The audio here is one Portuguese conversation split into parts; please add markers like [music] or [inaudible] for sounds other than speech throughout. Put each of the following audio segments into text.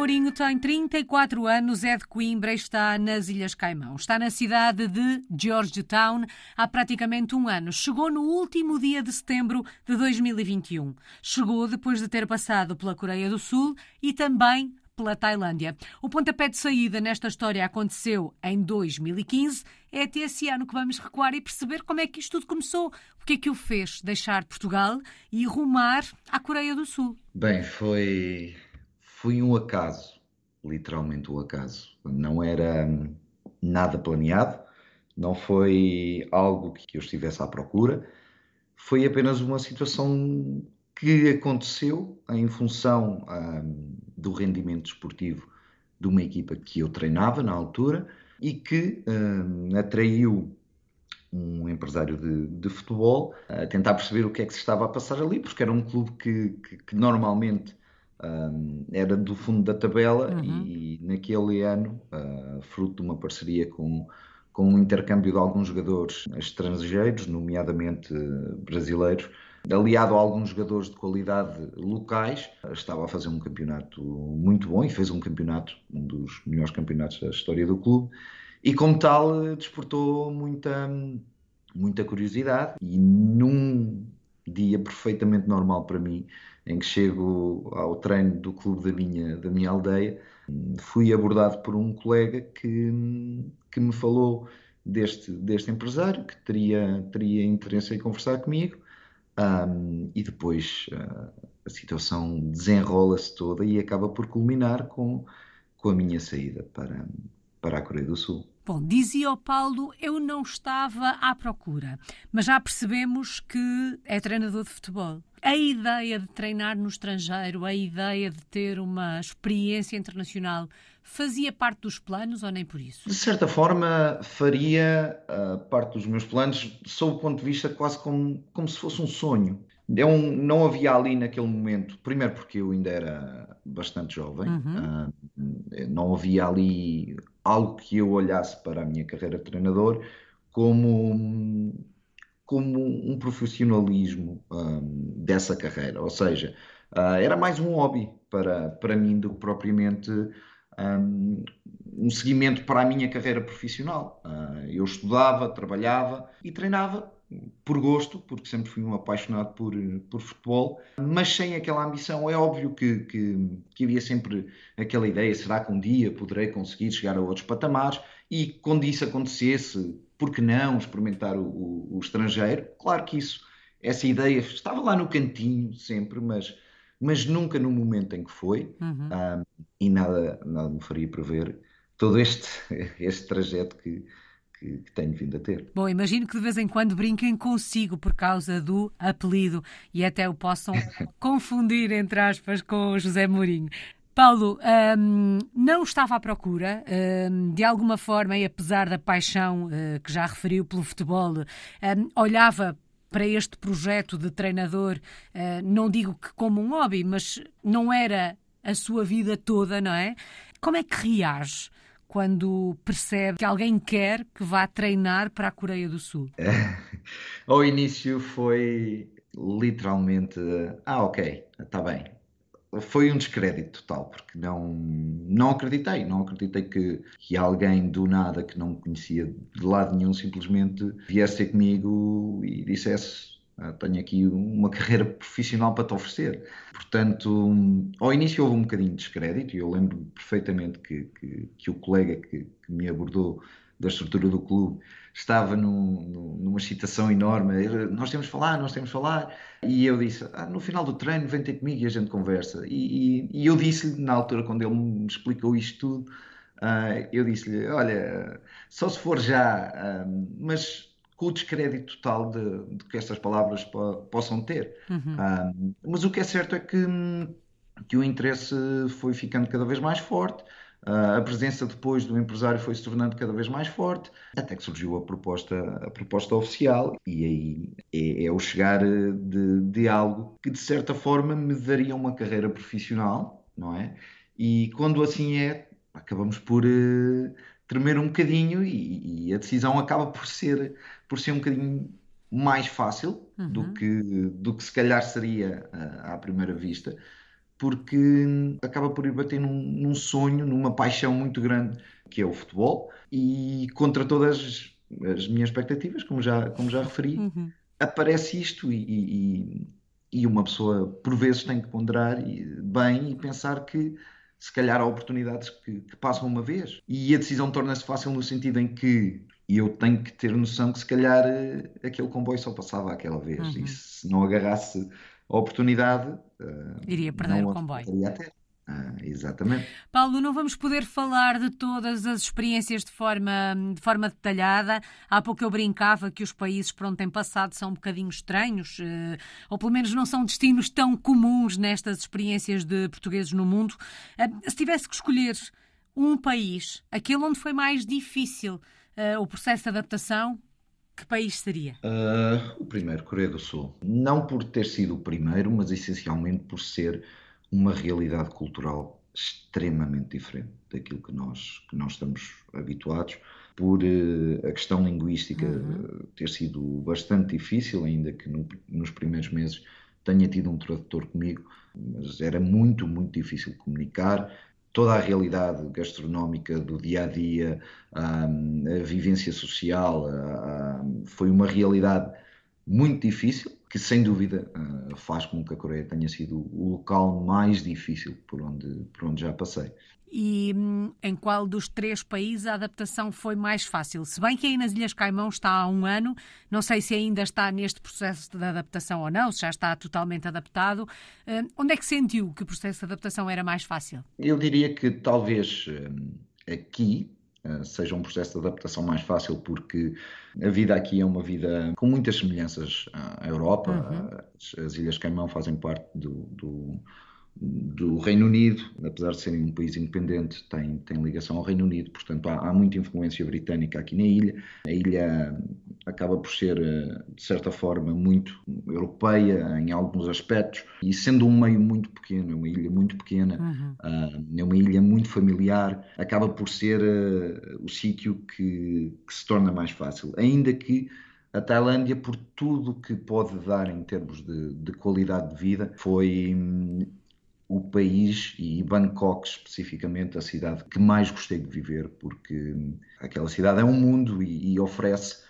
Mourinho tem 34 anos, é de Coimbra e está nas Ilhas Caimão. Está na cidade de Georgetown há praticamente um ano. Chegou no último dia de setembro de 2021. Chegou depois de ter passado pela Coreia do Sul e também pela Tailândia. O pontapé de saída nesta história aconteceu em 2015. É até esse ano que vamos recuar e perceber como é que isto tudo começou. O que é que o fez deixar Portugal e rumar à Coreia do Sul? Bem, foi foi um acaso, literalmente um acaso. Não era nada planeado, não foi algo que eu estivesse à procura, foi apenas uma situação que aconteceu em função um, do rendimento esportivo de uma equipa que eu treinava na altura e que um, atraiu um empresário de, de, futebol a tentar perceber o que é que se estava a passar ali, porque era um clube que, que, que normalmente um, era do fundo da tabela uhum. e, naquele ano, uh, fruto de uma parceria com, com um intercâmbio de alguns jogadores estrangeiros, nomeadamente brasileiros, aliado a alguns jogadores de qualidade locais, estava a fazer um campeonato muito bom e fez um campeonato, um dos melhores campeonatos da história do clube, e como tal despertou muita, muita curiosidade e num dia perfeitamente normal para mim, em que chego ao treino do clube da minha, da minha aldeia, fui abordado por um colega que, que me falou deste, deste empresário, que teria, teria interesse em conversar comigo, um, e depois uh, a situação desenrola-se toda e acaba por culminar com, com a minha saída para, para a Coreia do Sul. Bom, dizia o Paulo, eu não estava à procura, mas já percebemos que é treinador de futebol. A ideia de treinar no estrangeiro, a ideia de ter uma experiência internacional, fazia parte dos planos ou nem por isso? De certa forma, faria uh, parte dos meus planos, sob o ponto de vista quase como, como se fosse um sonho. Eu é não havia ali naquele momento, primeiro porque eu ainda era bastante jovem, uhum. uh, não havia ali algo que eu olhasse para a minha carreira de treinador como, como um profissionalismo um, dessa carreira. Ou seja, uh, era mais um hobby para, para mim do que propriamente um, um seguimento para a minha carreira profissional. Uh, eu estudava, trabalhava e treinava por gosto, porque sempre fui um apaixonado por, por futebol, mas sem aquela ambição. É óbvio que, que, que, havia sempre aquela ideia: será que um dia poderei conseguir chegar a outros patamares? E quando isso acontecesse, por que não experimentar o, o, o estrangeiro? Claro que isso, essa ideia estava lá no cantinho sempre, mas, mas nunca no momento em que foi, uhum. um, e nada, nada me faria prever todo este, [laughs] este trajeto que que, que, tenho vindo a ter. Bom, imagino que de vez em quando brinquem consigo por causa do apelido e até o possam [laughs] confundir, entre aspas, com o José Mourinho. Paulo, um, não estava à procura, um, de alguma forma, e apesar da paixão uh, que já referiu pelo futebol, um, olhava para este projeto de treinador, uh, não digo que como um hobby, mas não era a sua vida toda, não é? Como é que reage quando percebe que alguém quer que vá treinar para a Coreia do Sul? [laughs] Ao início foi literalmente, ah, ok, está bem. Foi um descrédito total, porque não, não acreditei, não acreditei que, que alguém do nada que não conhecia de lado nenhum simplesmente viesse ter comigo e dissesse ah, tenho aqui uma [laughs] carreira profissional para te oferecer. Portanto, ao início houve um bocadinho de descrédito e eu lembro perfeitamente que, que, que o colega que, que, me abordou da estrutura do clube estava num, numa excitação enorme. Nós temos de falar, nós temos de falar. E eu disse: ah, no final do treino, vem ter comigo e a gente conversa. E, e, e eu disse-lhe, na altura, quando ele me explicou isto tudo, uh, eu disse-lhe: olha, só se for já, uh, mas com o descrédito total de, de que estas palavras po possam ter. Uhum. Um, mas o que é certo é que, que o interesse foi ficando cada vez mais forte. Uh, a presença depois do empresário foi se tornando cada vez mais forte, até que surgiu a proposta, a proposta oficial, e aí é, é o chegar de, de algo que de certa forma me daria uma carreira profissional, não é? E quando assim é, acabamos por uh, tremer um bocadinho e, e, a decisão acaba por ser, por ser um bocadinho mais fácil uhum. do, que, do que se calhar seria uh, à primeira vista, porque acaba por ir bater num, num sonho, numa paixão muito grande que é o futebol e contra todas as minhas expectativas, como já, como já referi, uhum. aparece isto e, e, e, uma pessoa por vezes tem que ponderar bem e pensar que se calhar há oportunidades que, que passam uma vez e a decisão torna-se fácil no sentido em que eu tenho que ter noção que se calhar eh, aquele comboio só passava aquela vez uhum. e se não agarrasse a oportunidade uh, iria perder o comboio. Ah, exatamente. Paulo, não vamos poder falar de todas as experiências de forma, de forma detalhada. Há pouco eu brincava que os países por onde tem passado são um bocadinho estranhos, eh, ou pelo menos não são destinos tão comuns nestas experiências de portugueses no mundo. Eh, se tivesse que escolher um país, aquele onde foi mais difícil o processo de adaptação, que país seria? Uh, o primeiro, Coreia do Sul. Não por ter sido o primeiro, mas essencialmente por ser uma realidade cultural extremamente diferente daquilo que nós, que nós estamos habituados, por uh, a questão linguística uhum. ter sido bastante difícil, ainda que no, nos primeiros meses tenha tido um tradutor comigo, mas era muito, muito difícil comunicar. Toda a realidade gastronómica do dia a dia, a, vivência social, a, a, foi uma realidade muito difícil, que sem dúvida uh, faz com que a Coreia tenha sido o local mais difícil por onde, por onde já passei. E hum, em qual dos três países a adaptação foi mais fácil? Se bem que aí nas Ilhas Caimão está há um ano, não sei se ainda está neste processo de adaptação ou não, se já está totalmente adaptado. Uh, onde é que sentiu que o processo de adaptação era mais fácil? Eu diria que talvez uh, aqui, eh, seja um processo de adaptação mais fácil, porque a vida aqui é uma vida com muitas semelhanças à Europa. Uhum. As Ilhas Caimão fazem parte do, do do Reino Unido, apesar de serem um país independente, tem, tem ligação ao Reino Unido, portanto há, há, muita influência britânica aqui na ilha. A ilha acaba por ser, eh, de certa forma, muito europeia em alguns aspectos, e sendo um meio muito pequeno, uma ilha muito pequena, uhum. uh, é uma ilha muito familiar, acaba por ser uh, o sítio que, que se torna mais fácil, ainda que a Tailândia, por tudo que pode dar em termos de, de qualidade de vida, foi hum, o país e Bangkok especificamente a cidade que mais gostei de viver, porque aquela cidade é um mundo e, e oferece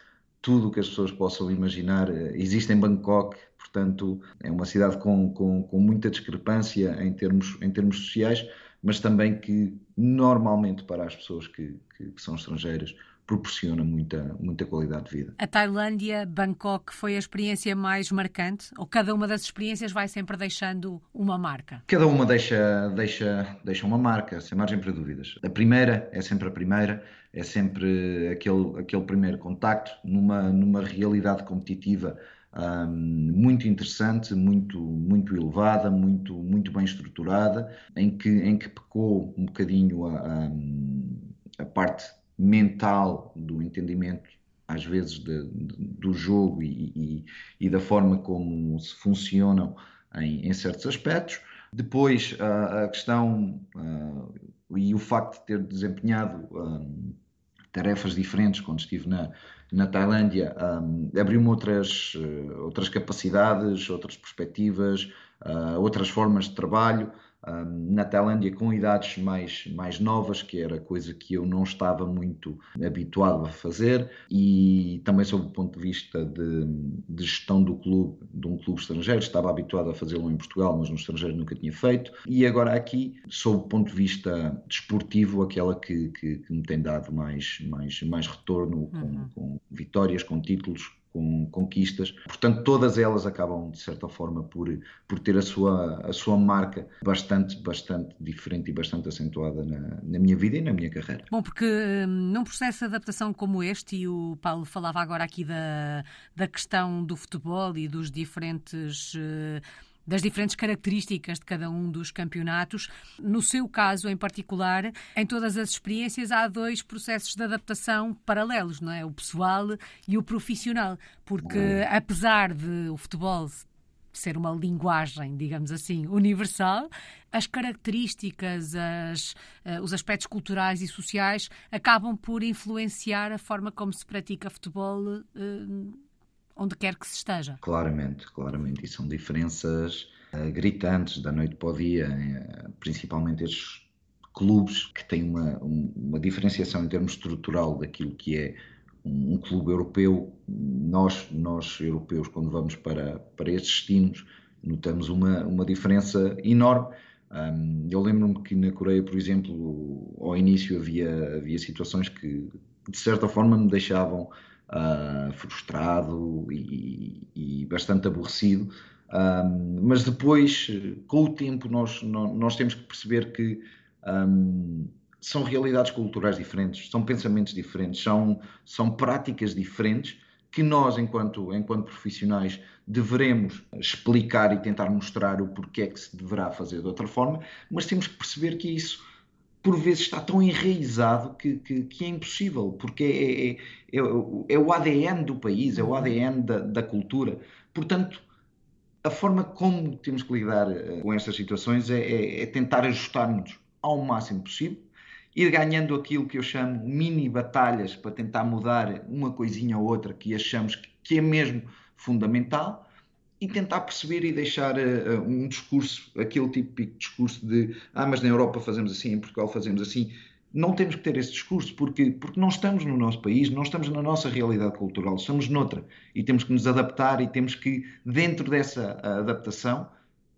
tudo o que as pessoas possam imaginar. Existe em Bangkok, portanto, é uma cidade com, com, com muita discrepância em termos, em termos sociais, mas também que normalmente para as pessoas que, que, que são estrangeiras proporciona muita, muita qualidade de vida. A Tailândia, Bangkok, foi a experiência mais marcante? Ou cada uma das experiências vai sempre deixando uma marca? Cada uma deixa, deixa, deixa uma marca, sem margem para dúvidas. A primeira é sempre a primeira, é sempre aquele, aquele primeiro contacto numa, numa realidade competitiva um, muito interessante, muito, muito elevada, muito, muito bem estruturada, em que, em que pecou um bocadinho a, a, a parte mental do entendimento, às vezes, de, de, do jogo e, e, e, da forma como se funcionam em, em certos aspectos. Depois, a, a questão uh, e o facto de ter desempenhado um, tarefas diferentes quando estive na, na Tailândia um, abriu-me outras, uh, outras capacidades, outras perspectivas, uh, outras formas de trabalho na Tailândia com idades mais, mais novas, que era coisa que eu não estava muito habituado a fazer, e também sob o ponto de vista de, de gestão do clube, de um clube estrangeiro, estava habituado a fazê-lo em Portugal, mas no estrangeiro nunca tinha feito, e agora aqui, sob o ponto de vista desportivo, aquela que, que, que me tem dado mais, mais, mais retorno, com, uhum. com vitórias, com títulos, com conquistas. Portanto, todas elas acabam, de certa forma, por, por ter a sua, a sua marca bastante, bastante diferente e bastante acentuada na, na minha vida e na minha carreira. Bom, porque hum, num processo de adaptação como este, e o Paulo falava agora aqui da, da questão do futebol e dos diferentes. Uh, das diferentes características de cada um dos campeonatos. No seu caso em particular, em todas as experiências há dois processos de adaptação paralelos, não é? O pessoal e o profissional, porque apesar de o futebol ser uma linguagem, digamos assim, universal, as características, as, uh, os aspectos culturais e sociais acabam por influenciar a forma como se pratica futebol uh, onde quer que se esteja. Claramente, claramente. E são diferenças gritantes da noite para o dia, principalmente estes clubes que têm uma, uma diferenciação em termos estrutural daquilo que é um, clube europeu. Nós, nós europeus, quando vamos para, para estes destinos, notamos uma, uma diferença enorme. Eu lembro-me que na Coreia, por exemplo, ao início havia, havia situações que, de certa forma, me deixavam uh, frustrado e, e, bastante aborrecido. Um, mas depois, com o tempo, nós, nós, temos que perceber que um, são realidades culturais diferentes, são pensamentos diferentes, são, são práticas diferentes que nós, enquanto, enquanto profissionais, deveremos explicar e tentar mostrar o porquê é que se deverá fazer de outra forma, mas temos que perceber que isso, por vezes, está tão enraizado que, que, que é impossível, porque é, é, é, é, o ADN do país, é o ADN da, da cultura. Portanto, a forma como temos que lidar eh, com estas situações é, é, é tentar ajustar-nos ao máximo possível, ir ganhando aquilo que eu chamo mini batalhas para tentar mudar uma coisinha ou outra que achamos que é mesmo fundamental e tentar perceber e deixar uh, um discurso, aquele típico discurso de ah, mas na Europa fazemos assim, em Portugal fazemos assim. Não temos que ter esse discurso porque, porque não estamos no nosso país, não estamos na nossa realidade cultural, estamos noutra e temos que nos adaptar e temos que, dentro dessa adaptação,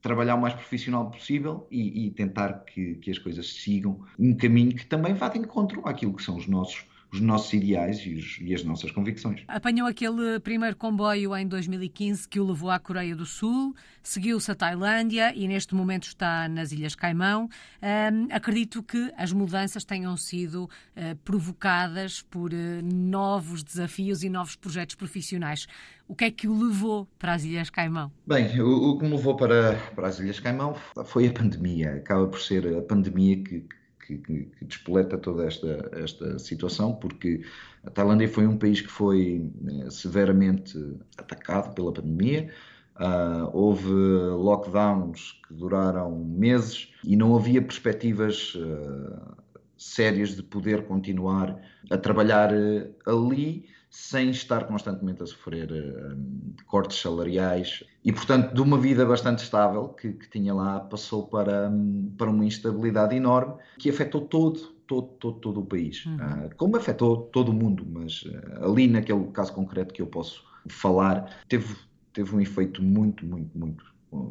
trabalhar o mais profissional possível e, e tentar que, que, as coisas sigam um caminho que também vá de encontro àquilo que são os nossos os nossos ideais e, os, e, as nossas convicções. Apanhou aquele primeiro comboio em 2015 que o levou à Coreia do Sul, seguiu-se a Tailândia e neste momento está nas Ilhas Caimão. Um, acredito que as mudanças tenham sido uh, provocadas por uh, novos desafios e novos projetos profissionais. O que é que o levou para as Ilhas Caimão? Bem, o, o que me levou para, para as Ilhas Caimão foi a pandemia. Acaba por ser a pandemia que, que, que, que despoleta toda esta, esta situação, porque a Tailândia foi um país que foi né, severamente atacado pela pandemia. Uh, houve lockdowns que duraram meses e não havia perspectivas uh, sérias de poder continuar a trabalhar uh, ali sem estar constantemente a sofrer uh, cortes salariais e, portanto, de uma vida bastante estável que, que tinha lá, passou para, um, para uma instabilidade enorme que afetou todo, todo, todo, todo o país. Uhum. Uh, como afetou todo o mundo, mas uh, ali naquele caso concreto que eu posso falar, teve, teve um efeito muito, muito, muito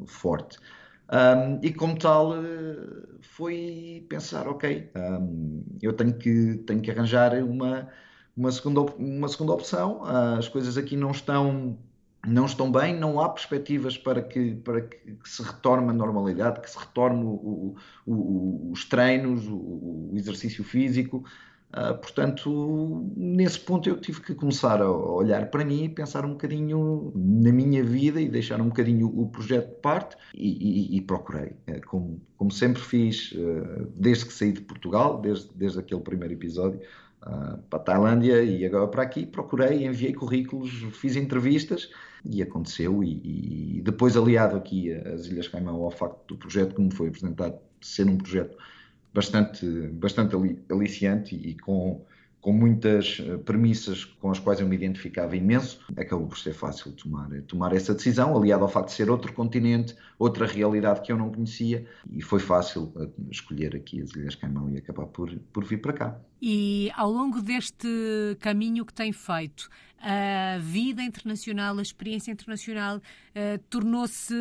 forte. Um, e como tal, foi pensar, ok, um, eu tenho que, tenho que arranjar uma uma segunda, uma segunda opção. As coisas aqui não estão, não estão bem, não há perspectivas para que, para que, se retorne a normalidade, que se retorne o, o, o, os treinos, o, exercício físico. Uh, portanto, nesse ponto eu tive que começar a olhar para mim e pensar um bocadinho na minha vida e deixar um bocadinho o projeto de parte e, e, e procurei, uh, como, como sempre fiz uh, desde que saí de Portugal, desde, desde aquele primeiro episódio, para a Tailândia e agora para aqui. Procurei, enviei currículos, fiz entrevistas e aconteceu. E, e depois, aliado aqui às Ilhas Caimão, ao facto do projeto que me foi apresentado ser um projeto bastante, bastante aliciante e com com muitas eh, premissas com as quais eu me identificava imenso, acabou por ser fácil tomar, tomar essa decisão, aliado ao facto de ser outro continente, outra realidade que eu não conhecia, e foi fácil eh, escolher aqui as Ilhas Caimão e acabar por, por vir para cá. E ao longo deste caminho que tem feito, a vida internacional, a experiência internacional, tornou-se.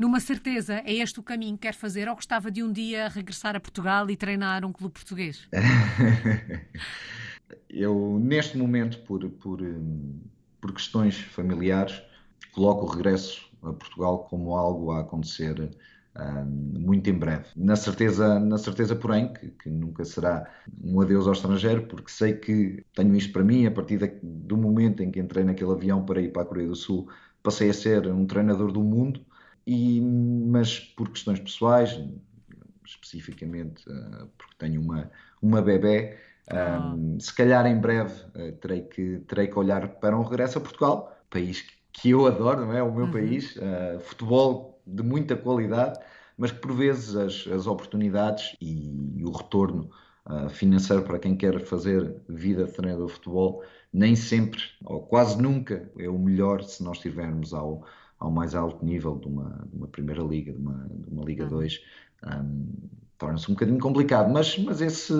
Numa certeza, é este o caminho que quer fazer ou gostava de um dia regressar a Portugal e treinar um clube português? [laughs] Eu, neste momento, por, por, por questões familiares, coloco o regresso a Portugal como algo a acontecer um, muito em breve. Na certeza, na certeza porém, que, que, nunca será um adeus ao estrangeiro, porque sei que tenho isto para mim, a partir de, do momento em que entrei naquele avião para ir para a Coreia do Sul, passei a ser um treinador do mundo e, mas por questões pessoais, especificamente uh, porque tenho uma, uma bebê, um, oh. se calhar em breve uh, terei, que, terei que olhar para um regresso a Portugal, país que eu adoro, não é? O meu uhum. país, uh, futebol de muita qualidade, mas que por vezes as, as oportunidades e, e o retorno financeiro para quem quer fazer vida de treinador de futebol nem sempre, ou quase nunca, é o melhor se nós estivermos ao, ao mais alto nível de uma, de uma Primeira Liga, de uma, de uma Liga 2, um, torna-se um bocadinho complicado, mas, mas esse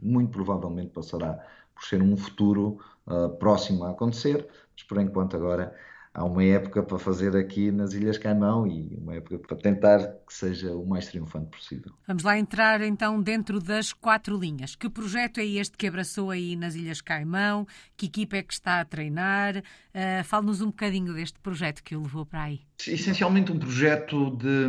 muito provavelmente passará por ser um futuro uh, próximo a acontecer, mas por enquanto agora há uma época para fazer aqui nas Ilhas Caimão e uma época para tentar que seja o mais triunfante possível. Vamos lá entrar então dentro das quatro linhas. Que projeto é este que abraçou aí nas Ilhas Caimão? Que equipa é que está a treinar? Uh, Fale-nos um bocadinho deste projeto que o levou para aí. Essencialmente um projeto de,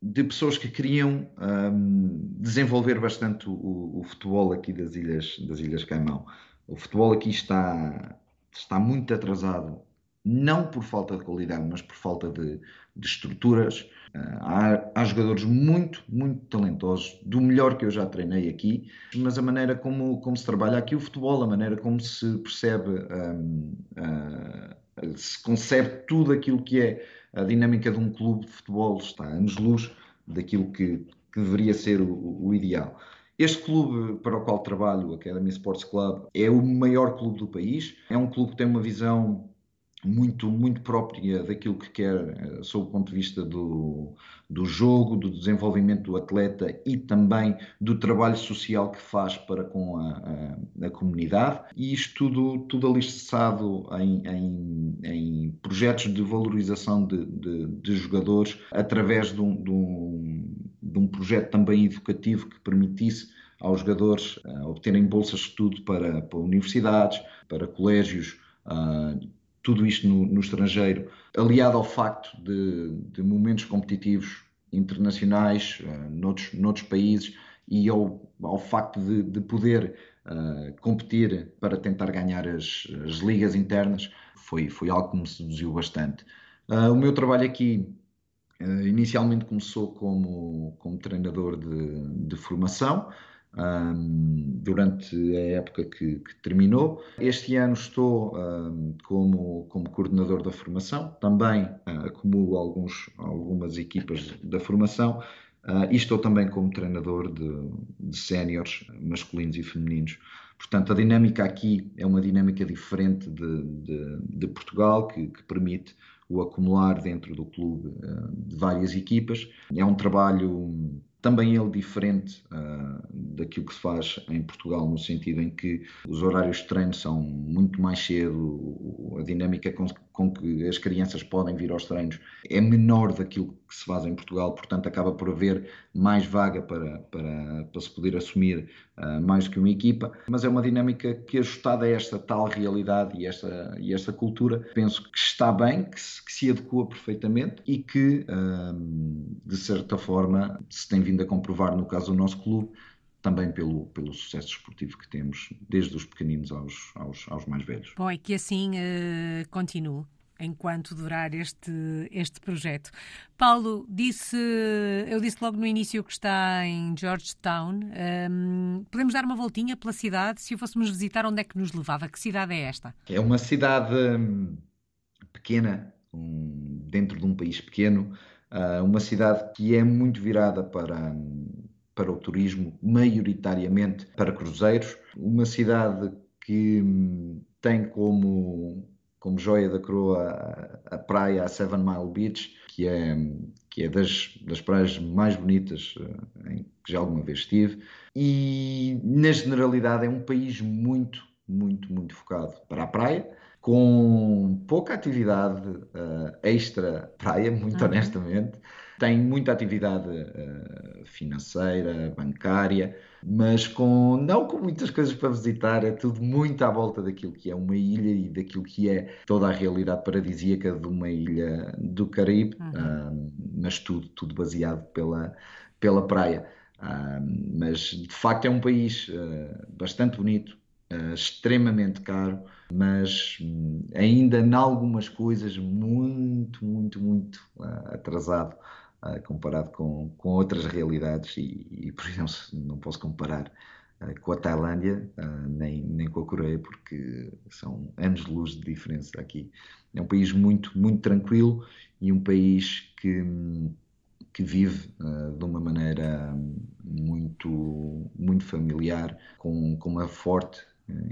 de pessoas que queriam um, desenvolver bastante o, o, futebol aqui das Ilhas, das Ilhas Caimão. O futebol aqui está está muito atrasado, não por falta de qualidade, mas por falta de, de estruturas. Há, há, jogadores muito, muito talentosos, do melhor que eu já treinei aqui, mas a maneira como, como se trabalha aqui o futebol, a maneira como se percebe, um, uh, se concebe tudo aquilo que é a dinâmica de um clube de futebol está anos-luz daquilo que, que deveria ser o, o ideal. Este clube para o qual trabalho, o Academy Sports Club, é o maior clube do país. É um clube que tem uma visão muito, muito própria daquilo que quer, eh, sob o ponto de vista do, do jogo, do desenvolvimento do atleta e também do trabalho social que faz para com a, a, a comunidade. E isto tudo, tudo alicerçado em, em, em projetos de valorização de, de, de jogadores através de um, de, um, de um projeto também educativo que permitisse aos jogadores uh, obterem bolsas de estudo para, para universidades, para colégios, uh, tudo isto no, no, estrangeiro, aliado ao facto de, de momentos competitivos internacionais uh, noutros, noutros países e ao, ao facto de, de poder uh, competir para tentar ganhar as, as, ligas internas, foi, foi algo que me seduziu bastante. Uh, o meu trabalho aqui inicialmente começou como, como treinador de, de formação, um, durante a época que, que, terminou. Este ano estou um, como, como coordenador da formação, também uh, acumulo alguns, algumas equipas da formação uh, e estou também como treinador de, de séniores masculinos e femininos. Portanto, a dinâmica aqui é uma dinâmica diferente de, de, de Portugal, que, que, permite o acumular dentro do clube uh, de várias equipas. É um trabalho também ele diferente uh, daquilo que se faz em Portugal, no sentido em que os horários de treino são muito mais cedo, a dinâmica com, que as crianças podem vir aos treinos é menor daquilo que se faz em Portugal, portanto acaba por haver mais vaga para, para, para se poder assumir uh, mais que uma equipa, mas é uma dinâmica que ajustada a esta tal realidade e esta, e esta cultura, penso que está bem, que se, que se adequa perfeitamente e que, uh, de certa forma, se tem vindo a comprovar no caso do nosso clube, também pelo, pelo sucesso esportivo que temos, desde os pequeninos aos, aos, aos mais velhos. Bom, e que assim uh, continue enquanto durar este, este projeto. Paulo, disse, eu disse logo no início que está em Georgetown. Um, podemos dar uma voltinha pela cidade? Se o fôssemos visitar, onde é que nos levava? Que cidade é esta? É uma cidade hum, pequena, um, dentro de um país pequeno, uh, uma cidade que é muito virada para, para o turismo, maioritariamente para cruzeiros, uma cidade que hum, tem como como joia da coroa a, praia, a Seven Mile Beach, que é, que é das, das praias mais bonitas eh, em que já alguma vez estive. E, na generalidade, é um país muito, muito, muito focado para a praia, com pouca atividade uh, extra praia, muito uhum. honestamente tem muita atividade uh, financeira, bancária, mas com não com muitas coisas para visitar, é tudo muito à volta daquilo que é uma ilha e daquilo que é toda a realidade paradisíaca de uma ilha do Caribe, uhum. uh, mas tudo, tudo baseado pela, pela praia. Uh, mas de facto é um país bastante bonito, extremamente caro, mas hum, ainda em algumas coisas muito, muito, muito atrasado uh, comparado com, com outras realidades e, e, por exemplo, [laughs] não posso comparar uh, com a Tailândia uh, nem, nem com a Coreia porque são anos de luz de diferença aqui. É um país muito, muito tranquilo e um país que, que vive de uma maneira muito, muito familiar, com, com uma forte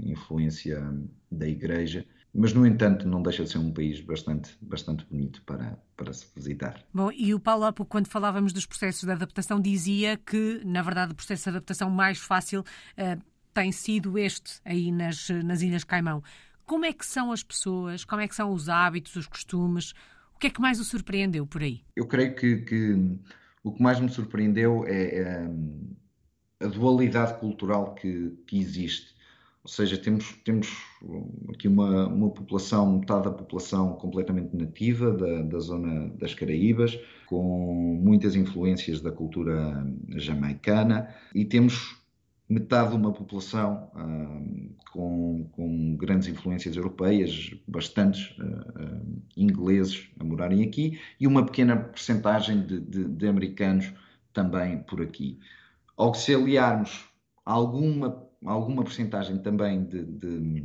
influência da Igreja mas no entanto não deixa de ser um país bastante, bastante bonito para, para se visitar. Bom, e o Paulo, há pouco, quando falávamos dos processos de adaptação, dizia que, na verdade, o processo de adaptação mais fácil uh, tem sido este aí nas, nas Ilhas Caimão. Como é que são as pessoas? Como é que são os hábitos, os costumes? O que é que mais o surpreendeu por aí? Eu creio que, que o que mais me surpreendeu é, é a dualidade cultural que, que existe. Ou seja, temos, temos aqui uma, uma população, metade da população completamente nativa da, da zona das Caraíbas, com muitas influências da cultura jamaicana, e temos metade de uma população uh, com, com, grandes influências europeias, bastantes uh, ingleses a morarem aqui, e uma pequena percentagem de, de, de americanos também por aqui. Ao se aliarmos alguma, alguma percentagem também de, de,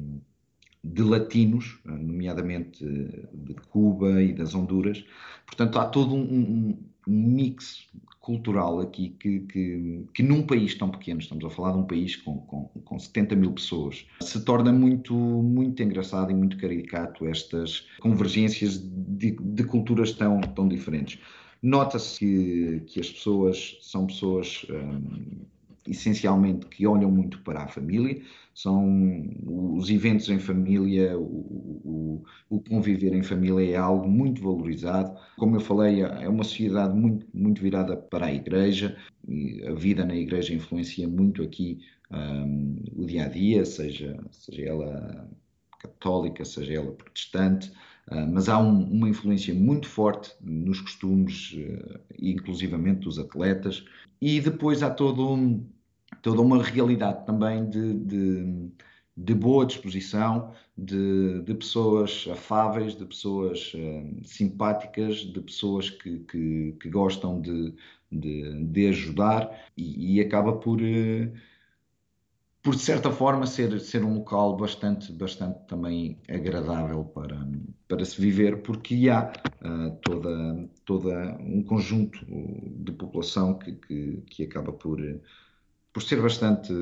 de, latinos, nomeadamente de Cuba e das Honduras, portanto há todo um, um mix cultural aqui que, que, que, num país tão pequeno, estamos a falar de um país com, com, com 70 mil pessoas, se torna muito, muito engraçado e muito caricato estas convergências de, de culturas tão, tão diferentes. Nota-se que, que as pessoas são pessoas um, essencialmente que olham muito para a família, são os eventos em família, o, o, o, conviver em família é algo muito valorizado. Como eu falei, é uma sociedade muito, muito virada para a igreja, a vida na igreja influencia muito aqui um, o dia a dia, seja, seja ela católica, seja ela protestante. Ah, mas há um, uma influência muito forte nos costumes, uh, inclusivamente dos atletas, e depois há todo um, toda uma realidade também de, de, de boa disposição, de, de, pessoas afáveis, de pessoas uh, simpáticas, de pessoas que, que, que gostam de, de, ajudar e, e acaba por por de certa forma ser, ser um local bastante, bastante também agradável para, para se viver, porque há uh, toda, toda um conjunto de população que, que, que acaba por, por ser bastante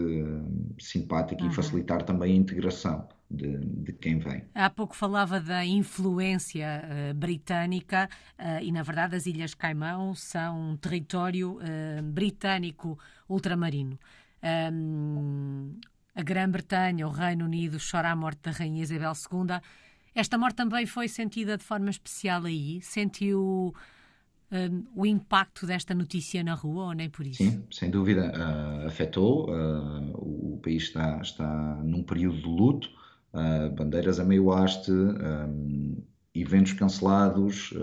simpático uhum. e facilitar também a integração. De, de, quem vem. Há pouco falava da influência uh, britânica uh, e, na verdade, as Ilhas Caimão são um território uh, britânico ultramarino um, a Grã-Bretanha, o Reino Unido, chora a morte da Rainha Isabel II. Esta morte também foi sentida de forma especial aí? Sentiu um, o impacto desta notícia na rua ou nem por isso? Sim, sem dúvida uh, afetou. Uh, o, país está, está num período de luto, uh, bandeiras a meio haste, um, eventos cancelados,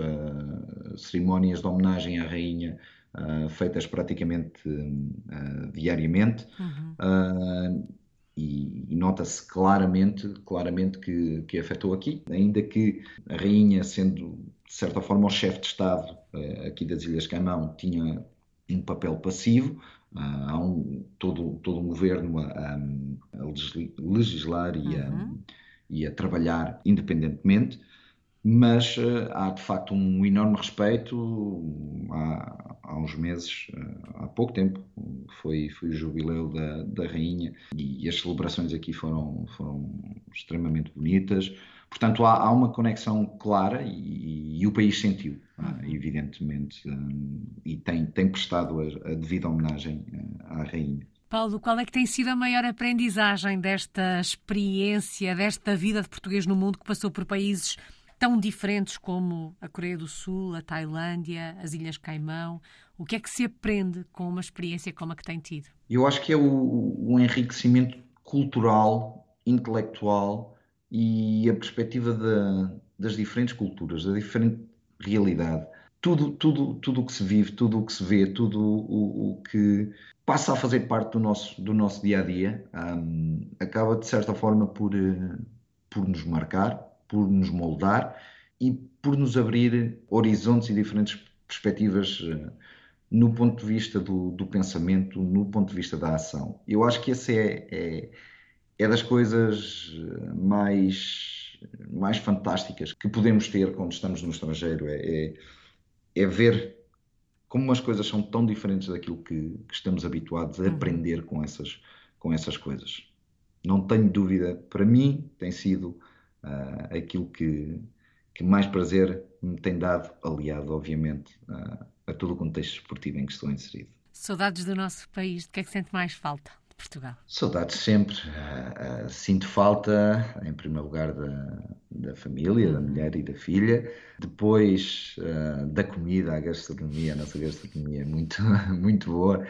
cerimónias de homenagem à Rainha uh, feitas praticamente uh, diariamente. Uhum. Uh, e, e nota-se claramente, claramente que, que afetou aqui, ainda que a rainha, sendo de certa forma o chefe de Estado aqui das Ilhas Caimão, tinha um papel passivo, há um, todo, todo um governo a, a legislar e, uhum. a, e a trabalhar independentemente mas uh, há de facto um enorme respeito. Há, há uns meses, uh, há pouco tempo, foi, foi o jubileu da, da Rainha e, e as celebrações aqui foram, foram extremamente bonitas. Portanto, há, há uma conexão clara e, e, o país sentiu, uh, evidentemente, e tem, tem prestado a, a devida homenagem à Rainha. Paulo, qual é que tem sido a maior aprendizagem desta experiência, desta vida de português no mundo que passou por países tão diferentes como a Coreia do Sul, a Tailândia, as Ilhas Caimão? O que é que se aprende com uma experiência como a que tem tido? Eu acho que é o, o enriquecimento cultural, intelectual e a perspectiva de, das diferentes culturas, da diferente realidade. Tudo, tudo, tudo o que se vive, tudo o que se vê, tudo o, o que passa a fazer parte do nosso, do nosso dia a dia, um, acaba de certa forma por, eh, por nos marcar, por nos moldar e por nos abrir horizontes e diferentes perspectivas eh, no ponto de vista do, do pensamento, no ponto de vista da ação. Eu acho que essa é, é, é das coisas eh, mais, mais fantásticas que podemos ter quando estamos no estrangeiro, é, é, é ver como as coisas são tão diferentes daquilo que, que estamos habituados a uhum. aprender com essas, com essas coisas. Não tenho dúvida, para mim tem sido uh, aquilo que, que mais prazer me tem dado, aliado, obviamente, uh, a todo o contexto esportivo em que estou inserido. Saudades do nosso país, de que é que sente mais falta? Portugal? Saudades sempre. Uh, uh, sinto falta, em primeiro lugar, da, da família, da mulher e da filha. Depois uh, da comida, a gastronomia. A nossa gastronomia é muito, [laughs] muito boa.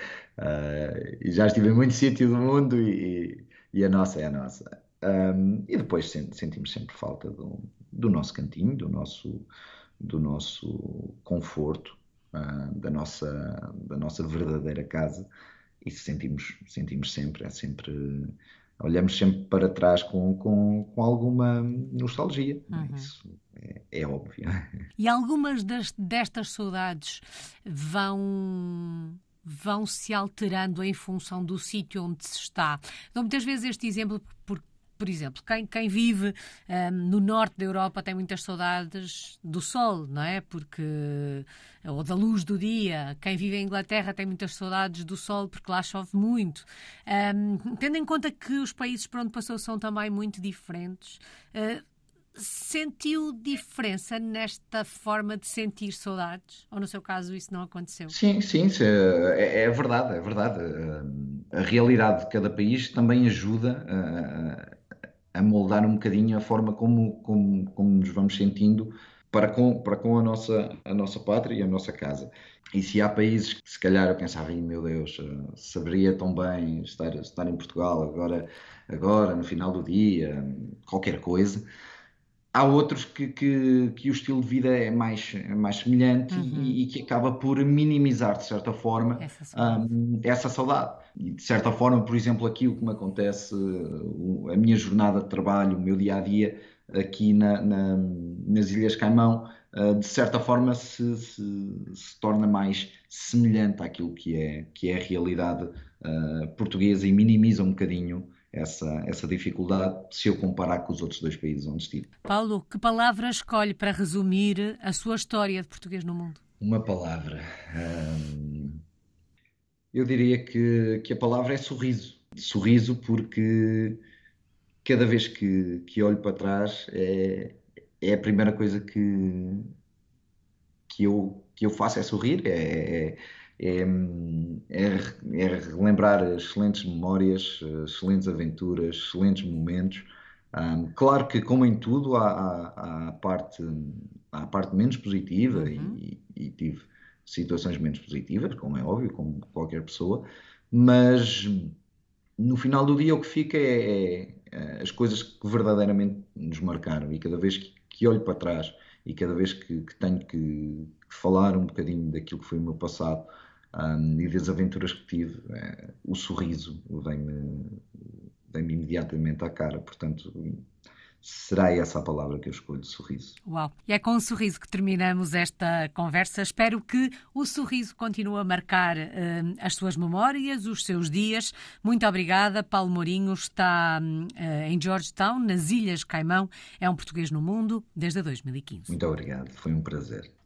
e já estive em muito sítio do mundo e, e, a nossa é a nossa. Um, e depois sentimos sempre falta do, do nosso cantinho, do nosso, do nosso conforto, uh, da, nossa, da nossa verdadeira casa. E sentimos, sentimos sempre, é sempre. Olhamos sempre para trás com, com, com alguma nostalgia. Uhum. Isso é, é, óbvio. E algumas das, destas saudades vão vão se alterando em função do sítio onde se está. Dou muitas vezes este exemplo porque por exemplo, quem, quem vive um, no norte da Europa tem muitas saudades do sol, não é? Porque ou da luz do dia. Quem vive em Inglaterra tem muitas saudades do sol porque lá chove muito. Um, tendo em conta que os países por onde passou são também muito diferentes, uh, sentiu diferença nesta forma de sentir saudades? Ou no seu caso isso não aconteceu? Sim, sim, é, é verdade, é verdade. A realidade de cada país também ajuda a, moldar um bocadinho a forma como, como, como nos vamos sentindo para com, para com a, nossa, a nossa pátria e a nossa casa. E se há países que se calhar eu pensava, meu Deus, saberia tão bem estar, estar em Portugal agora, agora, no final do dia, qualquer coisa há outros que, que, que, o estilo de vida é mais, é mais semelhante uhum. e, e, que acaba por minimizar, de certa forma, essa saudade. Um, essa saudade. E, de certa forma, por exemplo, aqui o que me acontece, a minha jornada de trabalho, o meu dia a dia aqui na, na, nas Ilhas Caimão, uh, de certa forma se, se, se, torna mais semelhante àquilo que é, que é a realidade uh, portuguesa e minimiza um bocadinho essa, essa dificuldade se eu comparar com os outros dois países onde estive. Paulo, que palavra escolhe para resumir a sua história de português no mundo? Uma palavra. Hum, eu diria que, que a palavra é sorriso. Sorriso porque cada vez que, que olho para trás é, é a primeira coisa que, que, eu, que eu faço é sorrir. É, é é, é, é relembrar excelentes memórias, excelentes aventuras, excelentes momentos. Um, claro que, como em tudo, há, há, há, a, parte, há a parte menos positiva uhum. e, e, tive situações menos positivas, como é óbvio, como qualquer pessoa, mas no final do dia o que fica é, é, é as coisas que verdadeiramente nos marcaram e cada vez que, que olho para trás e cada vez que, que tenho que, que falar um bocadinho daquilo que foi o meu passado, um, e das aventuras que tive, é, o sorriso vem-me vem imediatamente à cara. Portanto, será essa a palavra que eu escolho, sorriso. Uau! E é com um sorriso que terminamos esta conversa. Espero que o sorriso continue a marcar uh, as suas memórias, os seus dias. Muito obrigada. Paulo Mourinho está uh, em Georgetown, nas Ilhas Caimão. É um português no mundo desde 2015. Muito obrigado. Foi um prazer.